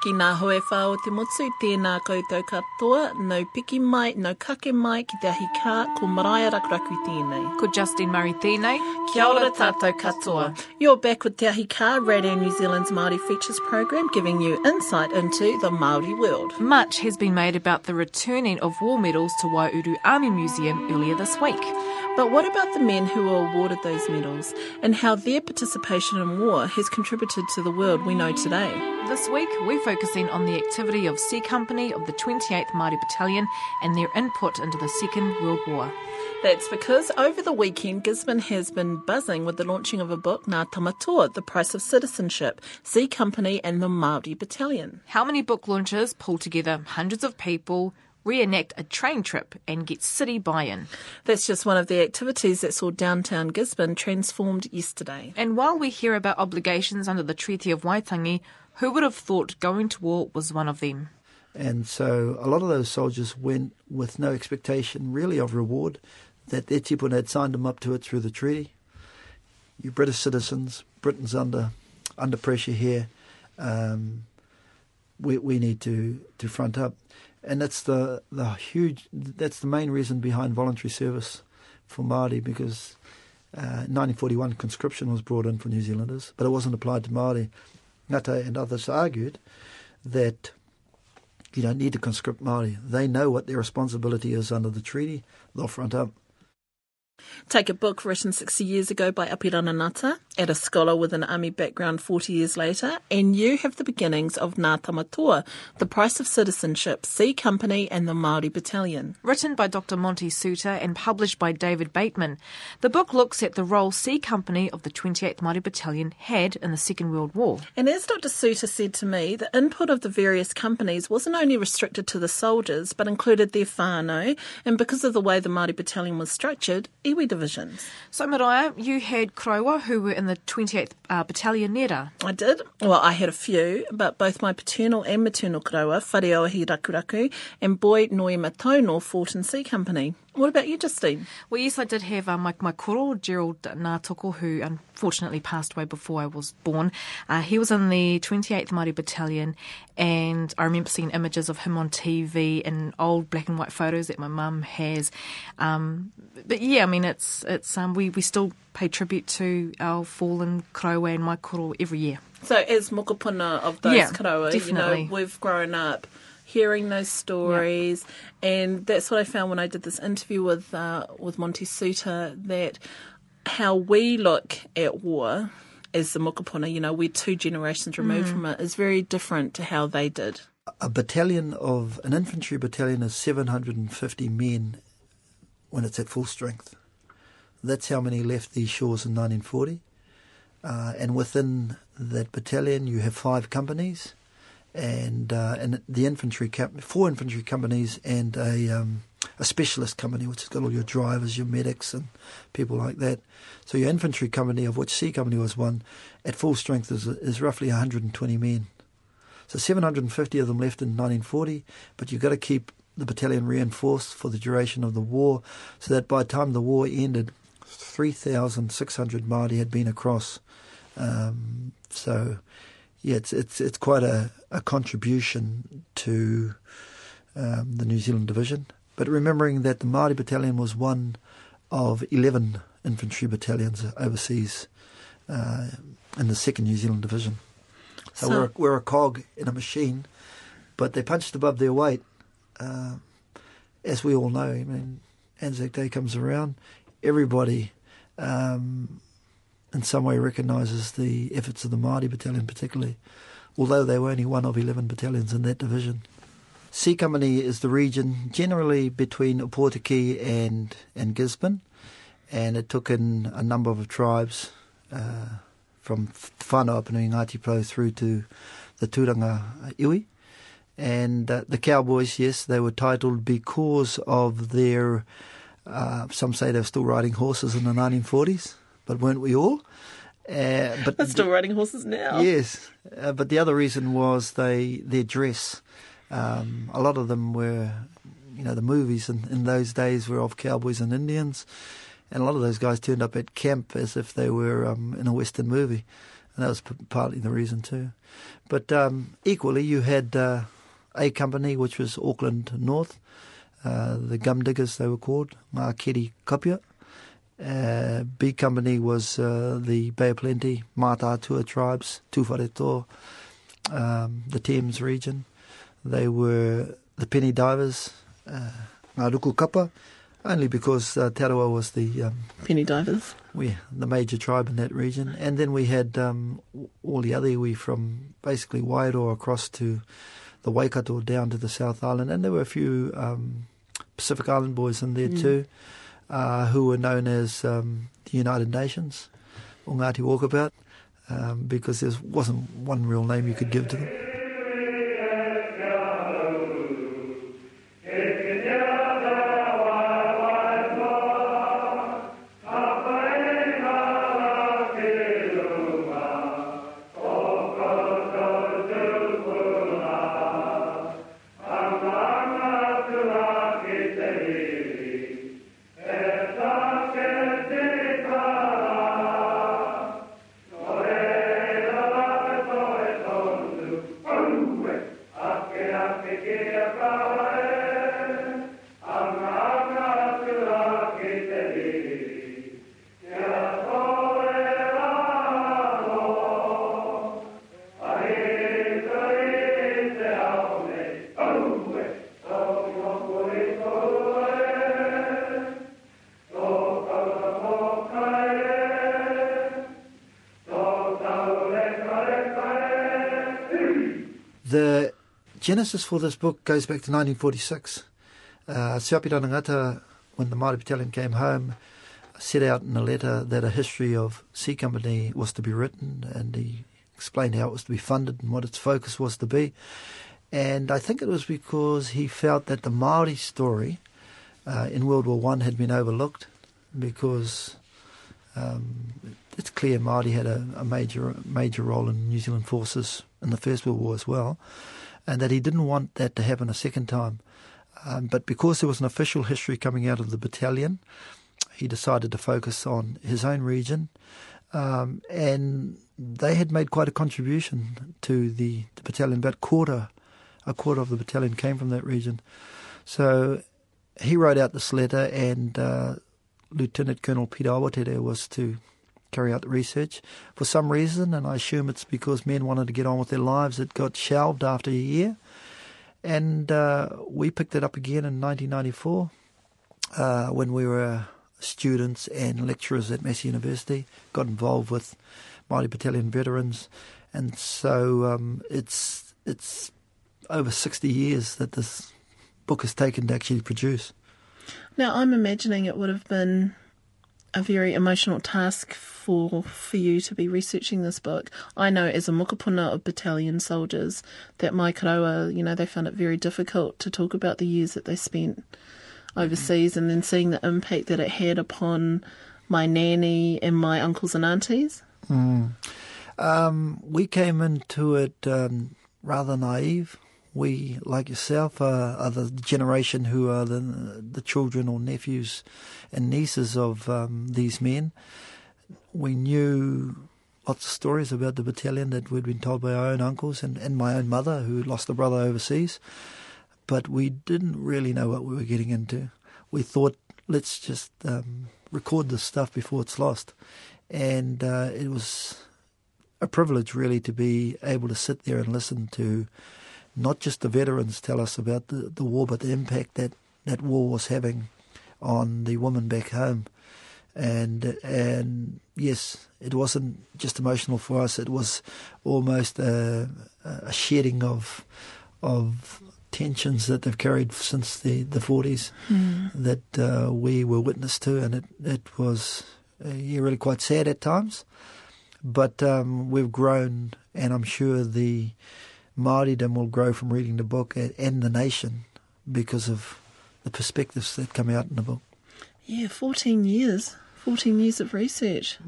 Ki ngā hoe whā o te motu, tēnā koutou katoa, no piki mai, no kake mai, ki te ahi kā, ko maraia rakuraku tēnei. Ko Justine Murray tēnei. Kia ora tātou katoa. You're back with Te Ahi Kā, Radio New Zealand's Māori Features program, giving you insight into the Māori world. Much has been made about the returning of war medals to Waiouru Army Museum earlier this week. But what about the men who were awarded those medals and how their participation in war has contributed to the world we know today? This week, we're focusing on the activity of C Company of the 28th Māori Battalion and their input into the Second World War. That's because over the weekend, Gisborne has been buzzing with the launching of a book, Ngā Tamatoa, The Price of Citizenship, C Company and the Māori Battalion. How many book launches pull together hundreds of people, reenact a train trip, and get city buy in? That's just one of the activities that saw downtown Gisborne transformed yesterday. And while we hear about obligations under the Treaty of Waitangi, who would have thought going to war was one of them? And so a lot of those soldiers went with no expectation really of reward, that their tipuna had signed them up to it through the treaty. You British citizens, Britain's under under pressure here. Um, we we need to, to front up, and that's the the huge that's the main reason behind voluntary service for Māori because uh, 1941 conscription was brought in for New Zealanders, but it wasn't applied to Māori. Ngata and others argued that you don't need to conscript Māori. They know what their responsibility is under the treaty. They'll front up. Take a book written 60 years ago by Apirana Ngata, at a scholar with an army background 40 years later, and you have the beginnings of Ngā Tamatoa, The Price of Citizenship, C Company and the Māori Battalion. Written by Dr. Monty Soutar and published by David Bateman, the book looks at the role C Company of the 28th Māori Battalion had in the Second World War. And as Dr. Soutar said to me, the input of the various companies wasn't only restricted to the soldiers, but included their whānau, and because of the way the Māori Battalion was structured, iwi divisions. So, Mariah, you had Krowa, who were in the 28th uh, Battalion Nera. I did. Well, I had a few, but both my paternal and maternal karawa, Whareoahi Rakuraku, and Boy Noi Matono fought in C Company. What about you, Justine? Well, yes, I did have uh, my, my koro, Gerald Nātoko, who unfortunately passed away before I was born. Uh, he was in the 28th Māori Battalion, and I remember seeing images of him on TV and old black and white photos that my mum has. Um, but yeah, I mean, it's it's um, we, we still pay tribute to our fallen karawa and my koro every year. So, as mokopuna of those Yeah, karawa, you know, we've grown up hearing those stories, and that's what I found when I did this interview with uh, with Monty Soutar that how we look at war as the mokopuna, you know, we're two generations removed from it, is very different to how they did. A battalion of an infantry battalion is 750 men when it's at full strength. That's how many left these shores in 1940. Uh, and within that battalion, you have five companies, and uh, and the infantry cap- four infantry companies and a um, a specialist company, which has got all your drivers, your medics, and people like that. So your infantry company, of which C company was one, at full strength is is roughly 120 men. So 750 of them left in 1940, but you've got to keep the battalion reinforced for the duration of the war, so that by the time the war ended, 3,600 Māori had been across. Um, so, yeah, it's it's it's quite a, a contribution to um, the New Zealand division. But remembering that the Māori battalion was one of 11 infantry battalions overseas uh, in the second New Zealand division. So, So- we're, a, we're a cog in a machine, but they punched above their weight. Uh, as we all know, I mean, Anzac Day comes around, everybody um, in some way recognises the efforts of the Māori battalion, particularly, although they were only one of 11 battalions in that division. C Company is the region generally between Opotiki and, and Gisborne, and it took in a number of tribes uh, from Whānau Apanui Ngāti Porou through to the Turanga Iwi. And uh, the Cowboys, yes, they were titled because of their, uh, some say they were still riding horses in the 1940s, but weren't we all? Uh, but They're still riding horses now. Yes, uh, but the other reason was they their dress. Um, a lot of them were, you know, the movies in, in those days were of cowboys and Indians, and a lot of those guys turned up at camp as if they were um, in a Western movie. and that was p- partly the reason too. But um, equally, you had uh, A Company, which was Auckland North, uh, the Gum Diggers they were called, Ngā Kapia. Uh, B Company was uh, the Bay of Plenty, Mātātua tribes, Tūwharetoa, um, the Thames region. They were the Penny Divers, uh, Ngā Ruku Kapa, only because uh, Te Arawa was the um, Penny divers. we the major tribe in that region, and then we had um, all the other iwi from basically Wairoa across to the Waikato down to the South Island, and there were a few um, Pacific Island boys in there Mm. too, uh, who were known as um, the United Nations, or Ngāti Walkabout, um, because there wasn't one real name you could give to them. The genesis for this book goes back to 1946. Uh, Siapira Ngata, when the Māori Battalion came home, set out in a letter that a history of C Company was to be written, and he explained how it was to be funded and what its focus was to be. And I think it was because he felt that the Maori story uh, in World War One had been overlooked, because um, it's clear Maori had a, a major major role in New Zealand forces in the First World War as well, and that he didn't want that to happen a second time. Um, but because there was an official history coming out of the battalion, he decided to focus on his own region, um, and they had made quite a contribution to the, the battalion. About quarter, a quarter of the battalion came from that region. So he wrote out this letter, and uh, Lieutenant Colonel Peter Awatere was to carry out the research. For some reason, and I assume it's because men wanted to get on with their lives, it got shelved after a year. And uh, we picked it up again in 1994 uh, when we were students and lecturers at Massey University, got involved with Māori Battalion veterans. And so um, it's, it's over 60 years that this book has taken to actually produce. Now, I'm imagining it would have been a very emotional task for for you to be researching this book. I know as a mokopuna of battalion soldiers that my karawa, you know, they found it very difficult to talk about the years that they spent overseas and then seeing the impact that it had upon my nanny and my uncles and aunties. Um, we came into it um, rather naive. We, like yourself, uh, are the generation who are the, the children or nephews and nieces of um, these men. We knew lots of stories about the battalion that we'd been told by our own uncles and, and my own mother, who lost a brother overseas. But we didn't really know what we were getting into. We thought, let's just um, record this stuff before it's lost. And uh, it was a privilege, really, to be able to sit there and listen to not just the veterans tell us about the, the war, but the impact that that war was having on the women back home. And and yes, it wasn't just emotional for us; it was almost a, a shedding of of tensions that they've carried since the the forties that uh, we were witness to, and it it was uh, yeah, really quite sad at times. But um, we've grown, and I'm sure the Māoridom will grow from reading the book and, and the nation because of the perspectives that come out in the book. Yeah, 14 years. 14 years of research.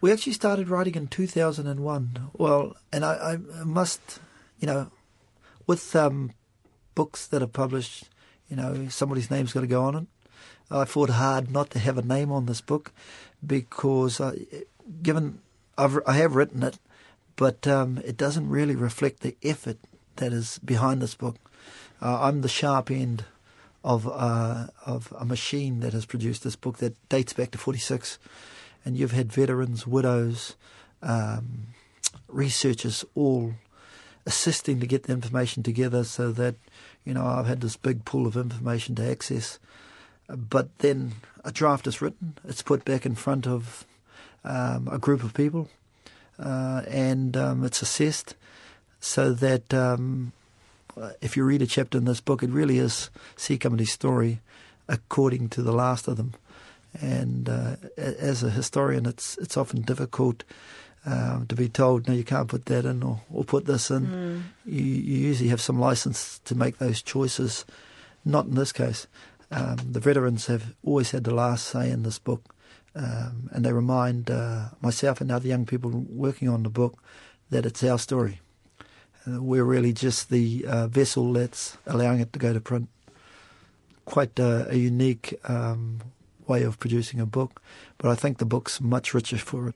We actually started writing in 2001. Well, and I, I must, you know, with um, books that are published, you know, somebody's name's got to go on it. I fought hard not to have a name on this book because, I, given I've, I have written it, but um, it doesn't really reflect the effort that is behind this book. Uh, I'm the sharp end of uh, of a machine that has produced this book that dates back to '46, and you've had veterans, widows, um, researchers all assisting to get the information together so that you know I've had this big pool of information to access. But then a draft is written, it's put back in front of um, a group of people, uh, and um, it's assessed so that um, if you read a chapter in this book, it really is C Company's story according to the last of them. And uh, as a historian, it's it's often difficult um, to be told, no, you can't put that in or, or put this in. Mm. You, you, usually have some license to make those choices. Not in this case. Um, the veterans have always had the last say in this book, um, and they remind uh, myself and other young people working on the book that it's our story. Uh, we're really just the uh, vessel that's allowing it to go to print. Quite a unique um, way of producing a book, but I think the book's much richer for it.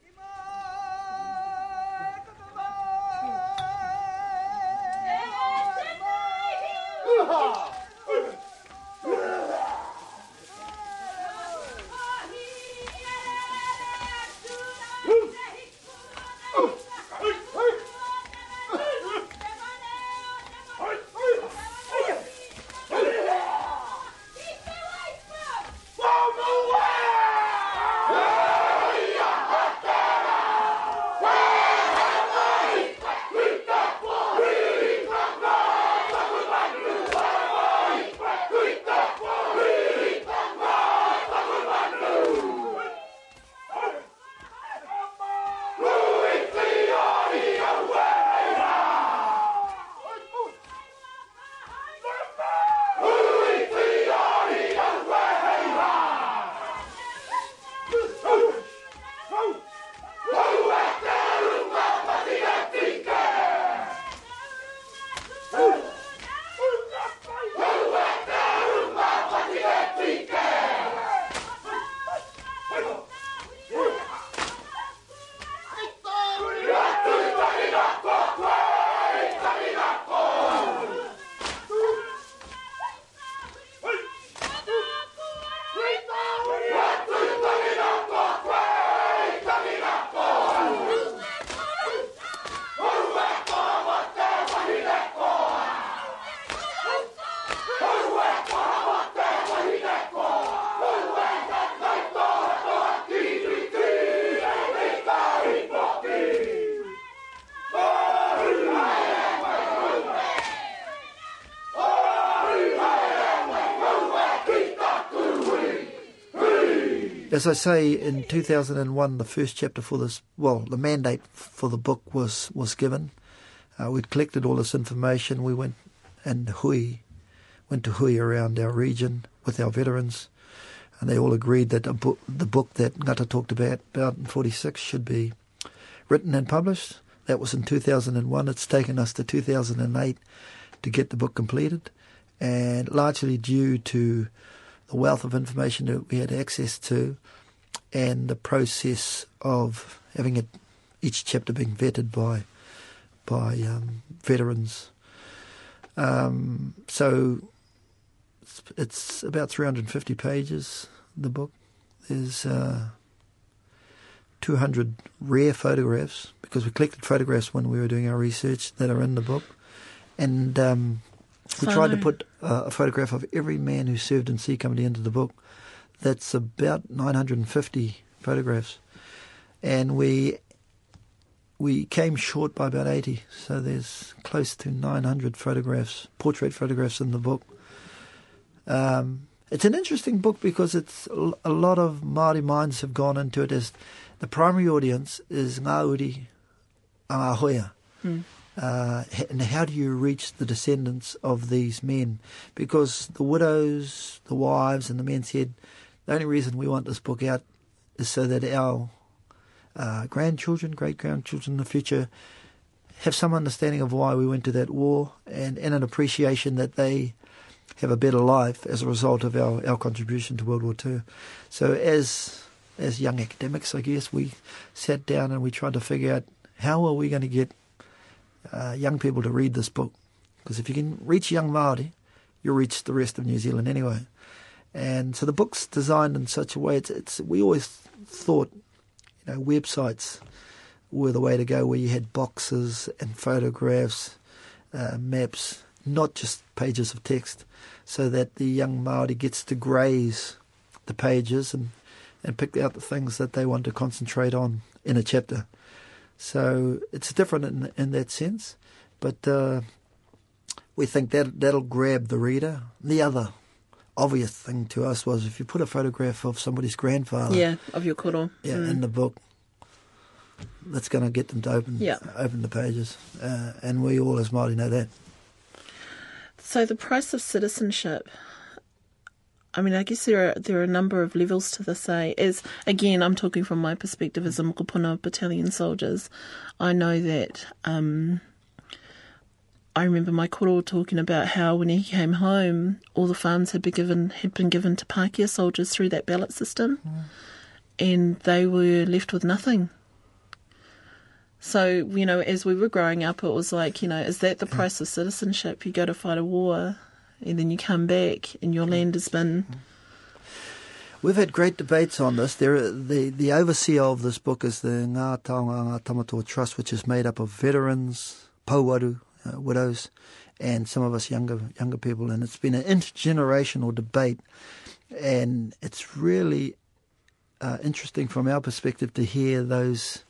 Pokój! As I say, in 2001, the first chapter for this, well, the mandate for the book was, was given. Uh, we'd collected all this information. We went and hui, went to hui around our region with our veterans, and they all agreed that book, the book that Ngata talked about, about in 46, should be written and published. That was in 2001. It's taken us to 2008 to get the book completed, and largely due to the wealth of information that we had access to, and the process of having it, each chapter being vetted by by um, veterans. Um, so it's, it's, about 350 pages. The book there's uh, 200 rare photographs because we collected photographs when we were doing our research that are in the book, and um, we tried to put uh, a photograph of every man who served in C Company into the book. That's about 950 photographs, and we we came short by about 80. So there's close to 900 photographs, portrait photographs in the book. Um, it's an interesting book because it's a lot of Maori minds have gone into it as the primary audience is Ngā Uri Angahoia. Hmm uh, and how do you reach the descendants of these men? Because the widows, the wives, and the men said, the only reason we want this book out is so that our uh, grandchildren, great grandchildren in the future, have some understanding of why we went to that war and, and an appreciation that they have a better life as a result of our, our contribution to World War II. So as as young academics, I guess we sat down and we tried to figure out how are we going to get uh, young people to read this book? Because if you can reach young Maori, you'll reach the rest of New Zealand anyway. And so the book's designed in such a way. It's, it's we always thought, you know, websites were the way to go, where you had boxes and photographs, uh, maps, not just pages of text, so that the young Maori gets to graze the pages and and pick out the things that they want to concentrate on in a chapter. So it's different in in that sense, but uh, we think that that'll grab the reader. The other obvious thing to us was if you put a photograph of somebody's grandfather, Yeah, of your koro. yeah, Mm. in the book, that's going to get them to open Yeah. open the pages, uh, and we all as Māori know that. So the price of citizenship. I mean, I guess there are there are a number of levels to this. Eh? As again, I'm talking from my perspective as a Mokopuna battalion soldiers. I know that. Um, I remember my koro talking about how when he came home, all the farms had been given had been given to Pākehā soldiers through that ballot system, and they were left with nothing. So, you know, as we were growing up, it was like, you know, is that the price of citizenship? You go to fight a war and then you come back and your land has been. We've had great debates on this. There, the the overseer of this book is the Ngā Taonga Ngā Trust, which is made up of veterans, pauwaru, uh, widows, and some of us younger younger people. And it's been an intergenerational debate, and it's really uh, interesting from our perspective to hear those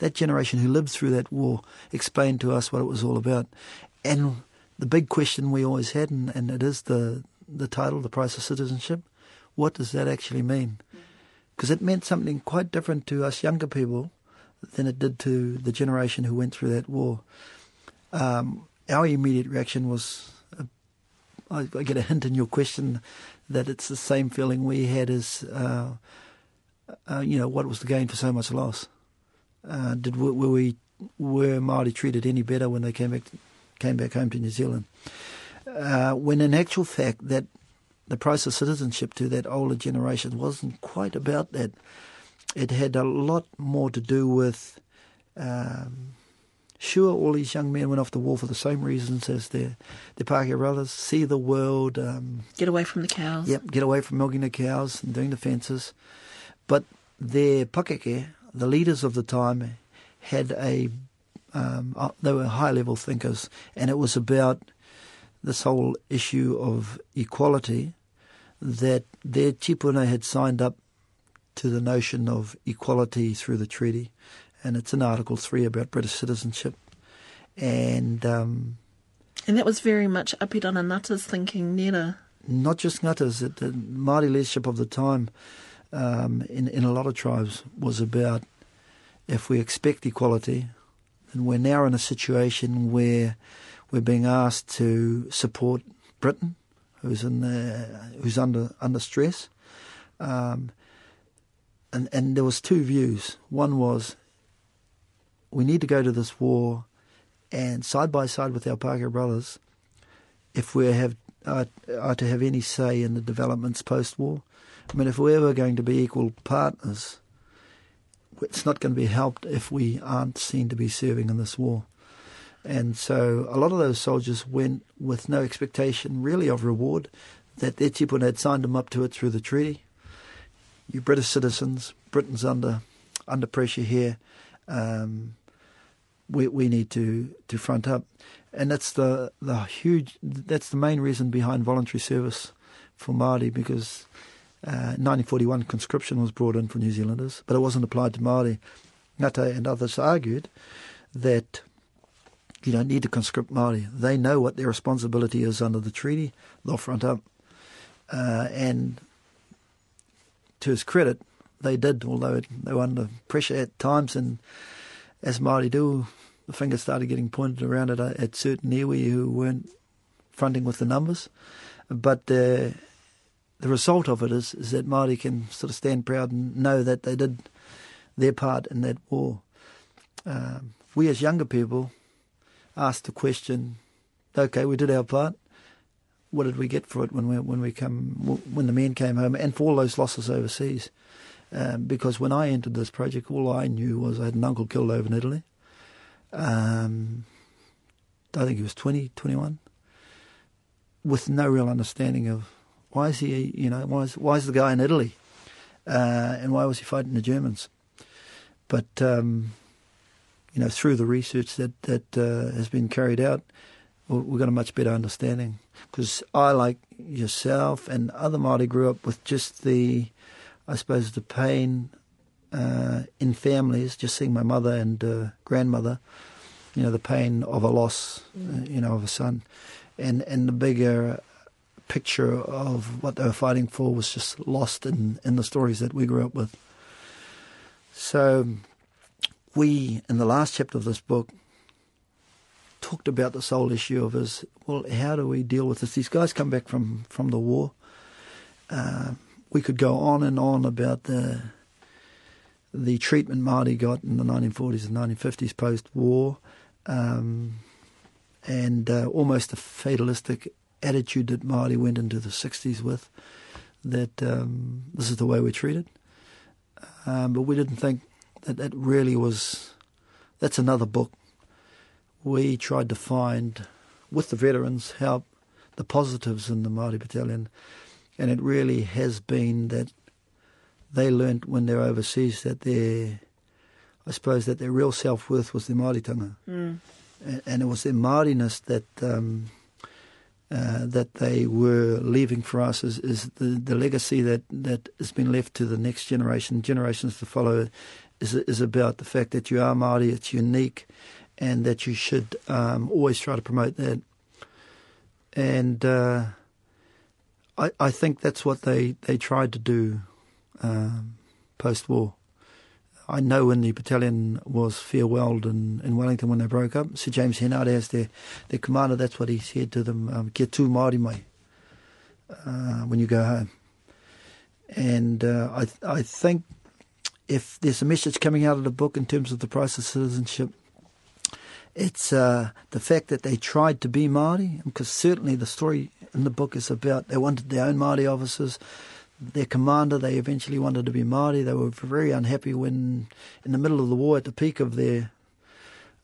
that generation who lived through that war explain to us what it was all about. And the big question we always had, and, and it is the the title, the price of citizenship what does that actually mean? Because it meant something quite different to us younger people than it did to the generation who went through that war. Um, our immediate reaction was, uh, I, I get a hint in your question that it's the same feeling we had as, uh, uh, you know, what was the gain for so much loss? Uh, did were we were Maori treated any better when they came back came back home to New Zealand? Uh, when in actual fact that the price of citizenship to that older generation wasn't quite about that. It had a lot more to do with, um, sure, all these young men went off the war for the same reasons as their, their Pākehā brothers, see the world, um, Get away from the cows. Yep, get away from milking the cows and doing the fences. But their pakeke, the leaders of the time, had a um, uh, they were high level thinkers, and it was about this whole issue of equality that their tipuna had signed up to the notion of equality through the treaty, and it's in Article Three about British citizenship, and um, And that was very much Apirana Ngata's thinking, Nera. not just Ngatas, the, the Māori leadership of the time um, in, in a lot of tribes was about if we expect equality, then we're now in a situation where we're being asked to support Britain, who's in the, who's under under stress, um, and and there was two views. One was we need to go to this war, and side by side with our Pākehā brothers, if we have are, are to have any say in the developments post-war. I mean, if we're ever going to be equal partners, it's not going to be helped if we aren't seen to be serving in this war. And so a lot of those soldiers went with no expectation really of reward, that their tipuna had signed them up to it through the treaty. You British citizens, Britain's under under pressure here. Um, we we need to, to front up, and that's the the huge that's the main reason behind voluntary service for Māori because uh, 1941 conscription was brought in for New Zealanders, but it wasn't applied to Māori. Ngata and others argued that you don't need to conscript Māori. They know what their responsibility is under the treaty. They'll front up. Uh, and to his credit, they did, although they were under pressure at times. And as Māori do, the finger started getting pointed around at, at certain iwi who weren't fronting with the numbers. But uh, the result of it is, is that Māori can sort of stand proud and know that they did their part in that war. Um, we as younger people asked the question, okay, we did our part. What did we get for it when we when we come when the men came home and for all those losses overseas? Um, because when I entered this project, all I knew was I had an uncle killed over in Italy. Um, I think he was 20, 21, with no real understanding of why is he, you know, why is, why is the guy in Italy? Uh, and why was he fighting the Germans? But, um, you know, through the research that, that uh, has been carried out, we've got a much better understanding. Because I, like yourself and other Māori, grew up with just the, I suppose, the pain uh, in families, just seeing my mother and uh, grandmother, you know, the pain of a loss, mm. you know, of a son. And, and the bigger picture of what they were fighting for was just lost in, in the stories that we grew up with. So we, in the last chapter of this book, talked about the sole issue of is, well, how do we deal with this? These guys come back from, from the war. Uh, we could go on and on about the the treatment Māori got in the 1940s and 1950s post-war, um, and uh, almost a fatalistic attitude that Māori went into the 60s with, that um, this is the way we're treated. Um, but we didn't think that that really was, that's another book. We tried to find, with the veterans, how the positives in the Māori battalion, and it really has been that they learnt when they're overseas that their, I suppose that their real self worth was their Māoritanga, mm. and, and, it was their Māoriness that um, uh, that they were leaving for us is, is the, the legacy that, that has been left to the next generation, generations to follow, is is about the fact that you are Māori, it's unique, and that you should um, always try to promote that. And uh, I, I think that's what they, they tried to do um, post war. I know when the battalion was farewelled in, in Wellington when they broke up, Sir James Henare as their, their commander, that's what he said to them, um, to Māori mai uh, when you go home. And uh, I, I think if there's a message coming out of the book in terms of the price of citizenship, it's uh, the fact that they tried to be Māori, because certainly the story in the book is about they wanted their own Māori officers, their commander, they eventually wanted to be Māori. They were very unhappy when, in the middle of the war, at the peak of their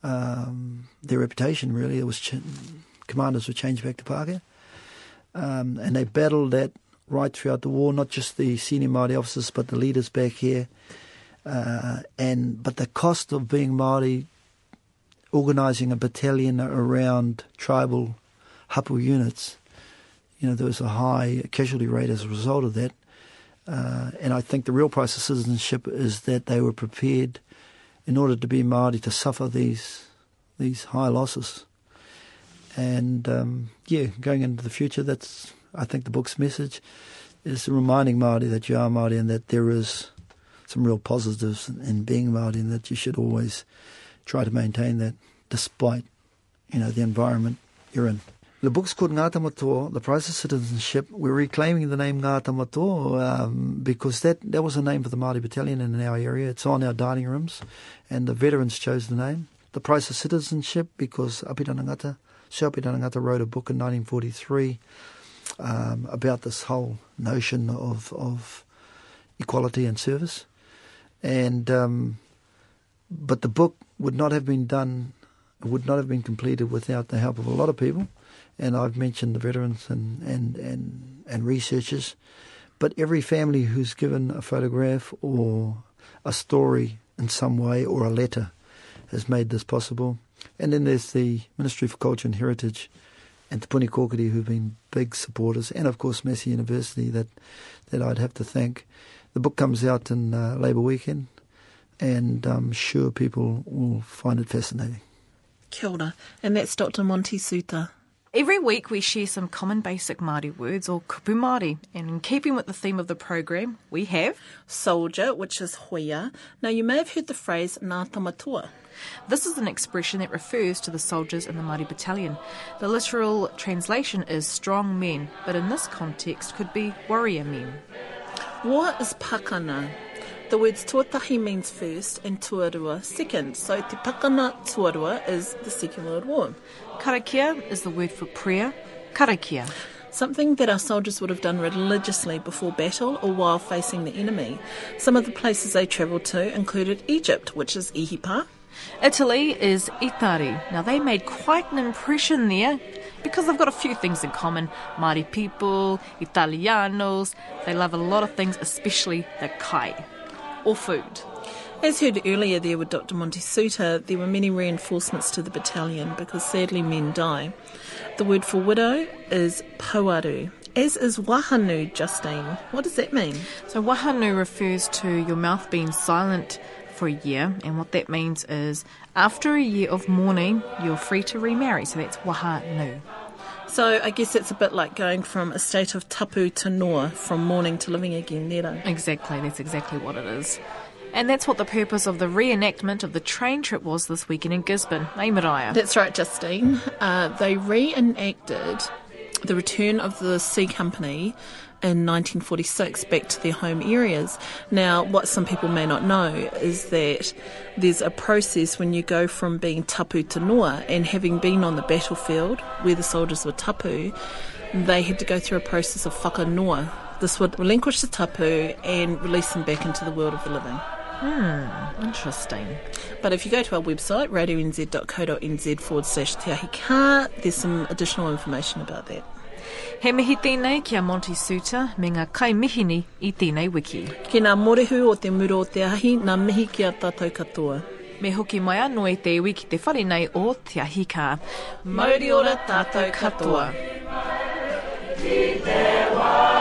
um, their reputation, really, it was ch- commanders were changed back to Pākehā. Um, and they battled that right throughout the war, not just the senior Māori officers, but the leaders back here. Uh, and but the cost of being Māori, organising a battalion around tribal hapu units, you know, there was a high casualty rate as a result of that. Uh, and I think the real price of citizenship is that they were prepared, in order to be Māori, to suffer these these high losses. And um, yeah, going into the future, that's I think the book's message is reminding Māori that you are Māori and that there is some real positives in being Māori and that you should always try to maintain that despite you know the environment you're in. The book's called Ngā Tamatoa, The Price of Citizenship. We're reclaiming the name Ngā Tamatoa um, because that, that was the name for the Māori battalion in our area. It's on our dining rooms, and the veterans chose the name. The Price of Citizenship because Apirana Ngata, Sir Apirana Ngata wrote a book in 1943 um, about this whole notion of, of equality and service. And um, but the book would not have been done, would not have been completed without the help of a lot of people and I've mentioned the veterans and, and, and, and researchers, but every family who's given a photograph or a story in some way or a letter has made this possible. And then there's the Ministry for Culture and Heritage and the Puni Kōkiri who've been big supporters, and of course Massey University that, that I'd have to thank. The book comes out in uh, Labour weekend, and I'm sure people will find it fascinating. Kia ora. And that's Dr. Monty Soutar. Every week we share some common basic Māori words or kupu Māori, and in keeping with the theme of the program, we have soldier, which is hoia. Now you may have heard the phrase ngā tamatoa. This is an expression that refers to the soldiers in the Māori battalion. The literal translation is strong men, but in this context could be warrior men. What is pakana? The words tuatahi means first and tuarua second. So te pakana tuarua is the Second World War. Karakia is the word for prayer. Karakia. Something that our soldiers would have done religiously before battle or while facing the enemy. Some of the places they travelled to included Egypt, which is Ihipa, Italy is Itari. Now, they made quite an impression there because they've got a few things in common. Māori people, Italianos, they love a lot of things, especially the kai, or food. As heard earlier there with Dr. Monty Soutar, there were many reinforcements to the battalion because sadly men die. The word for widow is pauaru, as is wahanu, Justine. What does that mean? So, wahanu refers to your mouth being silent for a year, and what that means is after a year of mourning, you're free to remarry. So, that's wahanu. So I guess it's a bit like going from a state of tapu to noa, from mourning to living again, Nero. Exactly, that's exactly what it is. And that's what the purpose of the reenactment of the train trip was this weekend in Gisborne. Hey, Mariah. That's right, Justine. Uh, they reenacted the return of the C Company in 1946 back to their home areas. Now, what some people may not know is that there's a process when you go from being tapu to noa, and having been on the battlefield where the soldiers were tapu, they had to go through a process of whakanoa. This would relinquish the tapu and release them back into the world of the living. Hmm, interesting. But if you go to our website, radionz.co.nz forward slash Te Ahi Ka, there's some additional information about that. He mihi tēnei kia Monty Suter me ngā kai mihini i tēnei wiki. Ki ngā morehu o te muro o te ahi, ngā mihi ki a tātou katoa. Me hoki mai anō e te iwi ki te wharenei o Te Ahi Ka. Mauri ora tātou katoa. Yucky, yummo.